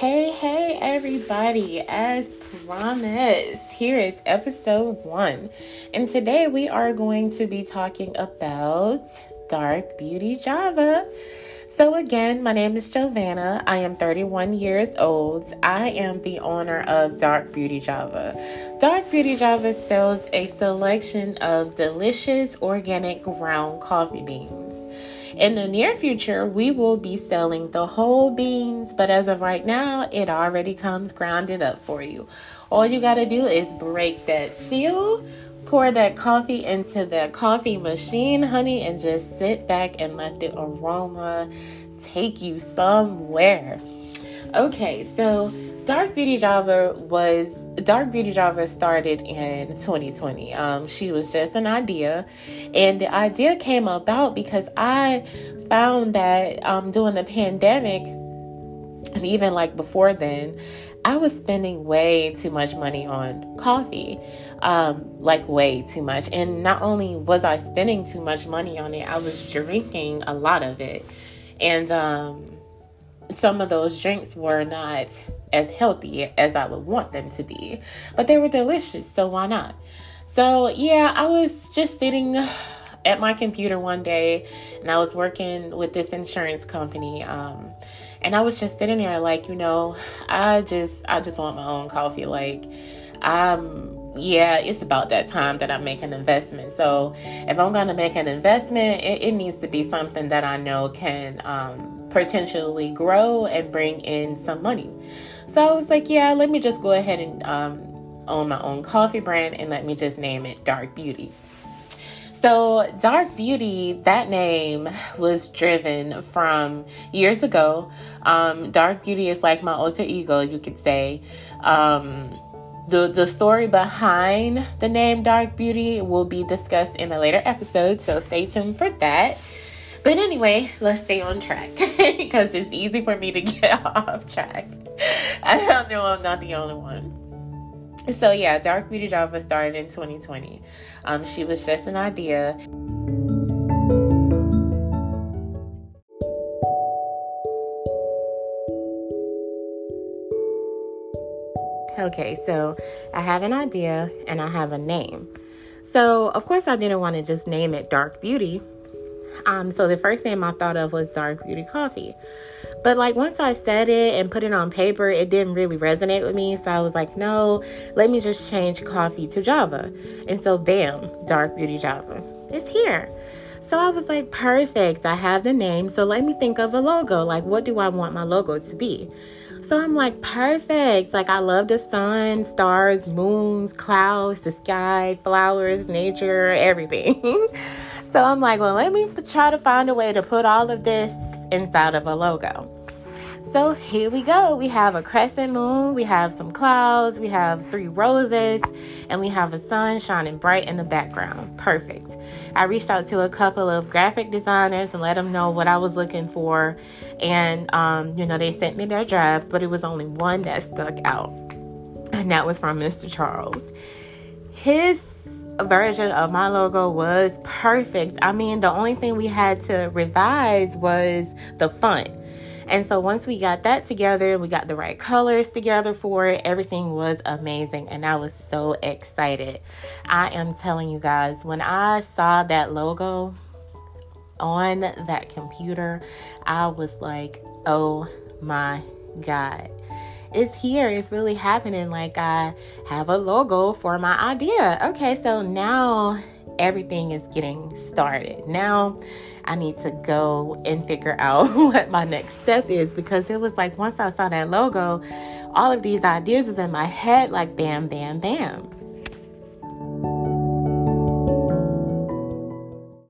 Hey, hey, everybody. As promised, here is episode one. And today we are going to be talking about Dark Beauty Java. So, again, my name is Jovanna. I am 31 years old. I am the owner of Dark Beauty Java. Dark Beauty Java sells a selection of delicious organic ground coffee beans. In the near future, we will be selling the whole beans, but as of right now, it already comes grounded up for you. All you got to do is break that seal, pour that coffee into the coffee machine, honey, and just sit back and let the aroma take you somewhere. Okay, so Dark Beauty Java was Dark Beauty Java started in 2020. Um, she was just an idea, and the idea came about because I found that um, during the pandemic, and even like before then, I was spending way too much money on coffee, um, like way too much. And not only was I spending too much money on it, I was drinking a lot of it, and um, some of those drinks were not as healthy as I would want them to be, but they were delicious, so why not? So, yeah, I was just sitting at my computer one day and I was working with this insurance company. Um, and I was just sitting there like, you know, I just I just want my own coffee. Like, um yeah, it's about that time that I make an investment. So if I'm gonna make an investment, it, it needs to be something that I know can um potentially grow and bring in some money. So I was like, yeah, let me just go ahead and um, own my own coffee brand and let me just name it Dark Beauty. So, Dark Beauty, that name was driven from years ago. Um, Dark Beauty is like my alter ego, you could say. Um, the, the story behind the name Dark Beauty will be discussed in a later episode, so stay tuned for that. But anyway, let's stay on track because it's easy for me to get off track. I don't know I'm not the only one. So yeah, Dark Beauty Java started in 2020. Um, she was just an idea. Okay, so I have an idea and I have a name. So, of course, I didn't want to just name it Dark Beauty um, so the first name I thought of was Dark Beauty Coffee. But like once I said it and put it on paper, it didn't really resonate with me. So I was like, no, let me just change coffee to Java. And so bam, Dark Beauty Java. It's here. So I was like, perfect. I have the name. So let me think of a logo. Like, what do I want my logo to be? So I'm like, perfect. Like, I love the sun, stars, moons, clouds, the sky, flowers, nature, everything. So I'm like, well, let me try to find a way to put all of this inside of a logo. So here we go. We have a crescent moon, we have some clouds, we have three roses, and we have a sun shining bright in the background. Perfect. I reached out to a couple of graphic designers and let them know what I was looking for. And, um, you know, they sent me their drafts, but it was only one that stuck out. And that was from Mr. Charles. His version of my logo was perfect. I mean, the only thing we had to revise was the font. And so once we got that together, we got the right colors together for it, everything was amazing. And I was so excited. I am telling you guys, when I saw that logo on that computer, I was like, oh my God it's here. It's really happening. Like I have a logo for my idea. Okay, so now everything is getting started. Now I need to go and figure out what my next step is because it was like once I saw that logo, all of these ideas was in my head like bam, bam, bam.